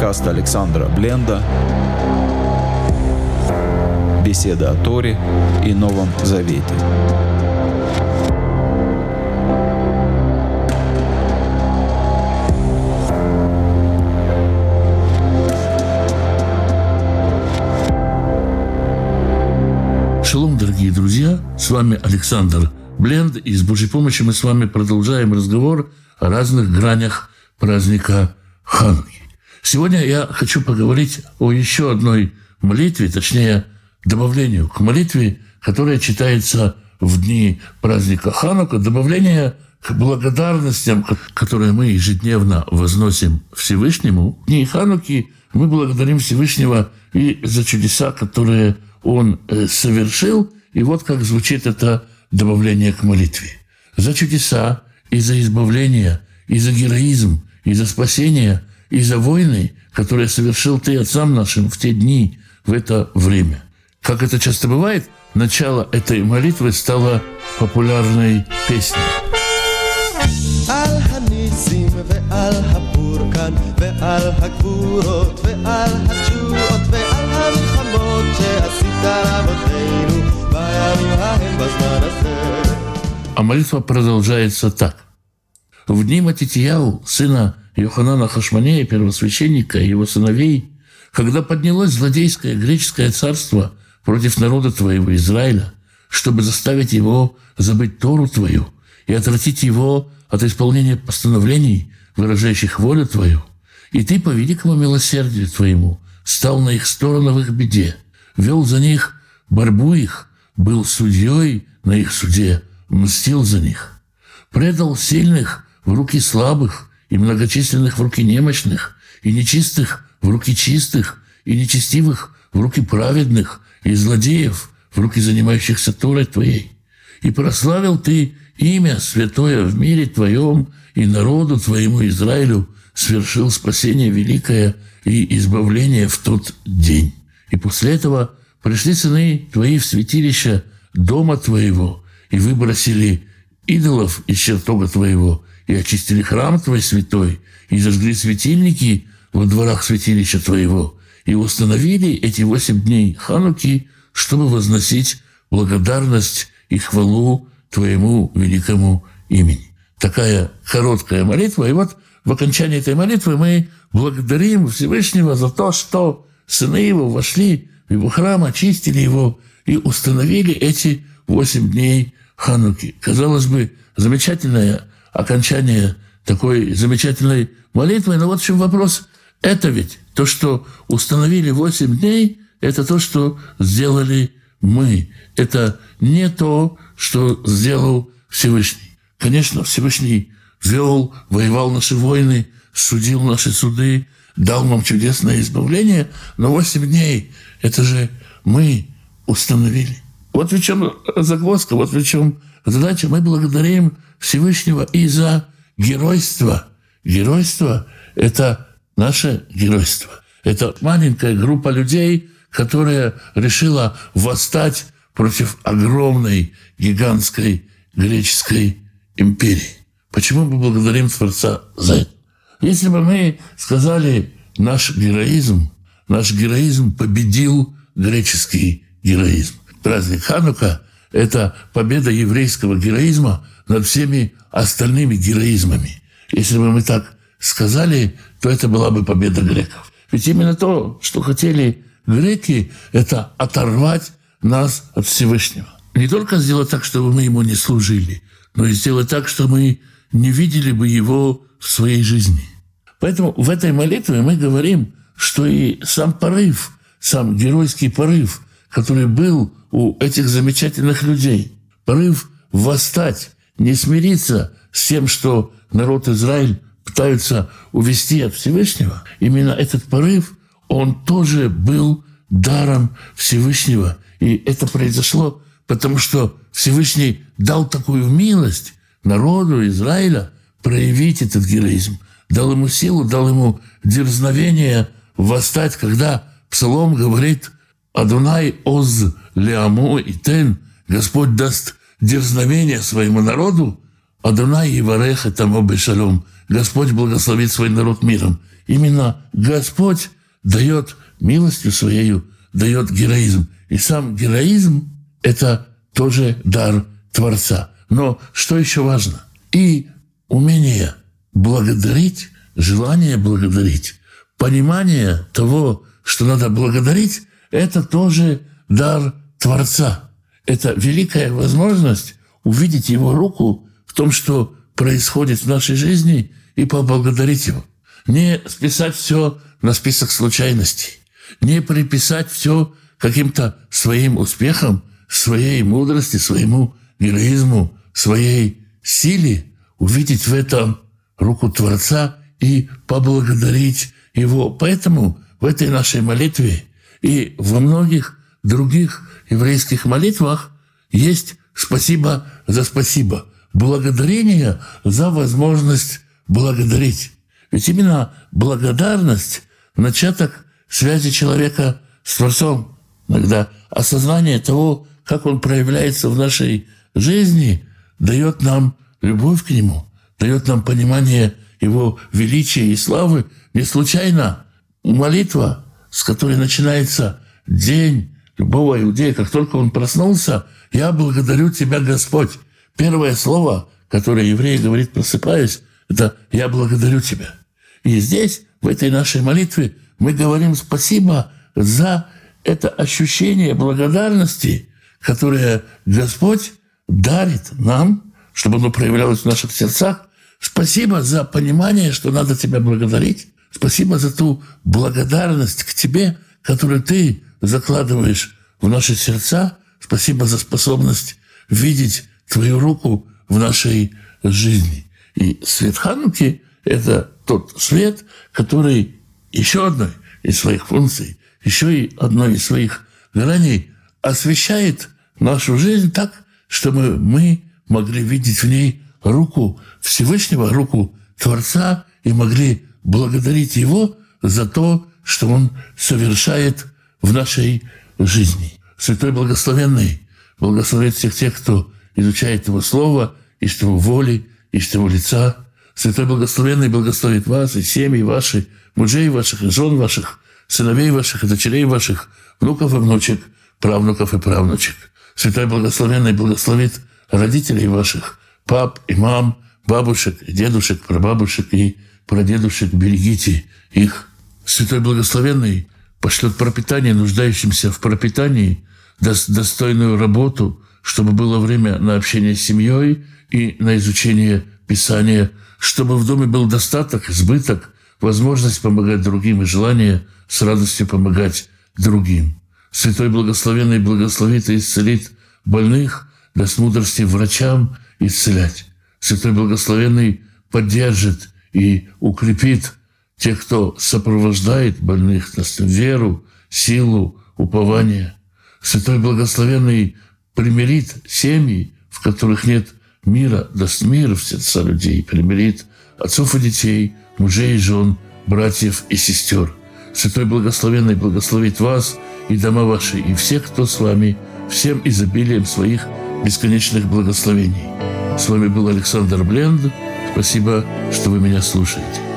Подкаст Александра Бленда. Беседа о Торе и Новом Завете. Шалом, дорогие друзья! С вами Александр Бленд, и с Божьей помощью мы с вами продолжаем разговор о разных гранях праздника Хануки. Сегодня я хочу поговорить о еще одной молитве, точнее, добавлению к молитве, которая читается в дни праздника Ханука, добавление к благодарностям, которые мы ежедневно возносим Всевышнему. В дни Хануки мы благодарим Всевышнего и за чудеса, которые он э, совершил. И вот как звучит это добавление к молитве. За чудеса и за избавление, и за героизм, и за спасение, и за войны, которые совершил ты отцам нашим в те дни, в это время. Как это часто бывает, начало этой молитвы стало популярной песней. А молитва продолжается так. В дни Матитьяу, сына Йоханана Хашманея, первосвященника, и его сыновей, когда поднялось злодейское греческое царство против народа твоего Израиля, чтобы заставить его забыть Тору твою и отвратить его от исполнения постановлений, выражающих волю Твою, и Ты по великому милосердию Твоему стал на их сторону в их беде, вел за них борьбу их, был судьей на их суде, мстил за них, предал сильных в руки слабых и многочисленных в руки немощных, и нечистых в руки чистых, и нечестивых в руки праведных, и злодеев в руки занимающихся Торой Твоей. И прославил Ты имя святое в мире Твоем, и народу Твоему Израилю свершил спасение великое и избавление в тот день. И после этого пришли сыны Твои в святилище дома Твоего и выбросили идолов из чертога Твоего, и очистили храм Твой святой, и зажгли светильники во дворах святилища Твоего, и установили эти восемь дней Хануки, чтобы возносить благодарность и хвалу Твоему великому имени такая короткая молитва. И вот в окончании этой молитвы мы благодарим Всевышнего за то, что сыны его вошли в его храм, очистили его и установили эти восемь дней Хануки. Казалось бы, замечательное окончание такой замечательной молитвы. Но вот в чем вопрос. Это ведь то, что установили восемь дней, это то, что сделали мы. Это не то, что сделал Всевышний. Конечно, Всевышний вел, воевал наши войны, судил наши суды, дал нам чудесное избавление, но восемь дней – это же мы установили. Вот в чем загвоздка, вот в чем задача. Мы благодарим Всевышнего и за геройство. Геройство – это наше геройство. Это маленькая группа людей, которая решила восстать против огромной, гигантской греческой империи. Почему мы благодарим Творца за это? Если бы мы сказали наш героизм, наш героизм победил греческий героизм. Праздник Ханука – это победа еврейского героизма над всеми остальными героизмами. Если бы мы так сказали, то это была бы победа греков. Ведь именно то, что хотели греки, это оторвать нас от Всевышнего. Не только сделать так, чтобы мы ему не служили, но и сделать так, что мы не видели бы его в своей жизни. Поэтому в этой молитве мы говорим, что и сам порыв, сам геройский порыв, который был у этих замечательных людей, порыв восстать, не смириться с тем, что народ Израиль пытаются увести от Всевышнего, именно этот порыв, он тоже был даром Всевышнего. И это произошло потому что Всевышний дал такую милость народу Израиля проявить этот героизм. Дал ему силу, дал ему дерзновение восстать, когда Псалом говорит «Адунай оз леамо и тен» Господь даст дерзновение своему народу, Адунай и вареха тому бешалом. Господь благословит свой народ миром. именно Господь дает милостью своею, дает героизм. И сам героизм – это тоже дар Творца. Но что еще важно? И умение благодарить, желание благодарить, понимание того, что надо благодарить, это тоже дар Творца. Это великая возможность увидеть Его руку в том, что происходит в нашей жизни, и поблагодарить Его. Не списать все на список случайностей, не приписать все каким-то своим успехам, своей мудрости, своему героизму, своей силе, увидеть в этом руку Творца и поблагодарить Его. Поэтому в этой нашей молитве и во многих других еврейских молитвах есть спасибо за спасибо, благодарение за возможность благодарить. Ведь именно благодарность – начаток связи человека с Творцом. Иногда осознание того, как он проявляется в нашей жизни, дает нам любовь к Нему, дает нам понимание Его величия и славы. Не случайно молитва, с которой начинается день любого иудея, как только он проснулся, «Я благодарю Тебя, Господь». Первое слово, которое еврей говорит, просыпаясь, это «Я благодарю Тебя». И здесь, в этой нашей молитве, мы говорим спасибо за это ощущение благодарности, которое Господь дарит нам, чтобы оно проявлялось в наших сердцах. Спасибо за понимание, что надо Тебя благодарить. Спасибо за ту благодарность к Тебе, которую Ты закладываешь в наши сердца. Спасибо за способность видеть Твою руку в нашей жизни. И свет Хануки – это тот свет, который еще одной из своих функций, еще и одной из своих граней освещает нашу жизнь так, чтобы мы могли видеть в ней руку Всевышнего, руку Творца и могли благодарить Его за то, что Он совершает в нашей жизни. Святой Благословенный благословит всех тех, кто изучает Его Слово, ищет Его воли, ищет Его лица. Святой Благословенный благословит вас и семьи ваши, мужей ваших и жен ваших, сыновей ваших и дочерей ваших, внуков и внучек, правнуков и правнучек. Святой Благословенный благословит родителей ваших, пап и мам, бабушек, и дедушек, прабабушек и прадедушек. Берегите их. Святой Благословенный пошлет пропитание нуждающимся в пропитании, даст достойную работу, чтобы было время на общение с семьей и на изучение Писания, чтобы в доме был достаток, избыток, возможность помогать другим и желание с радостью помогать другим. Святой Благословенный благословит и исцелит больных, даст мудрости врачам исцелять. Святой Благословенный поддержит и укрепит тех, кто сопровождает больных, даст веру, силу, упование. Святой Благословенный примирит семьи, в которых нет мира, даст мир в сердца людей, примирит отцов и детей, мужей и жен, братьев и сестер. Святой Благословенный благословит вас и дома ваши, и всех, кто с вами, всем изобилием своих бесконечных благословений. С вами был Александр Бленд. Спасибо, что вы меня слушаете.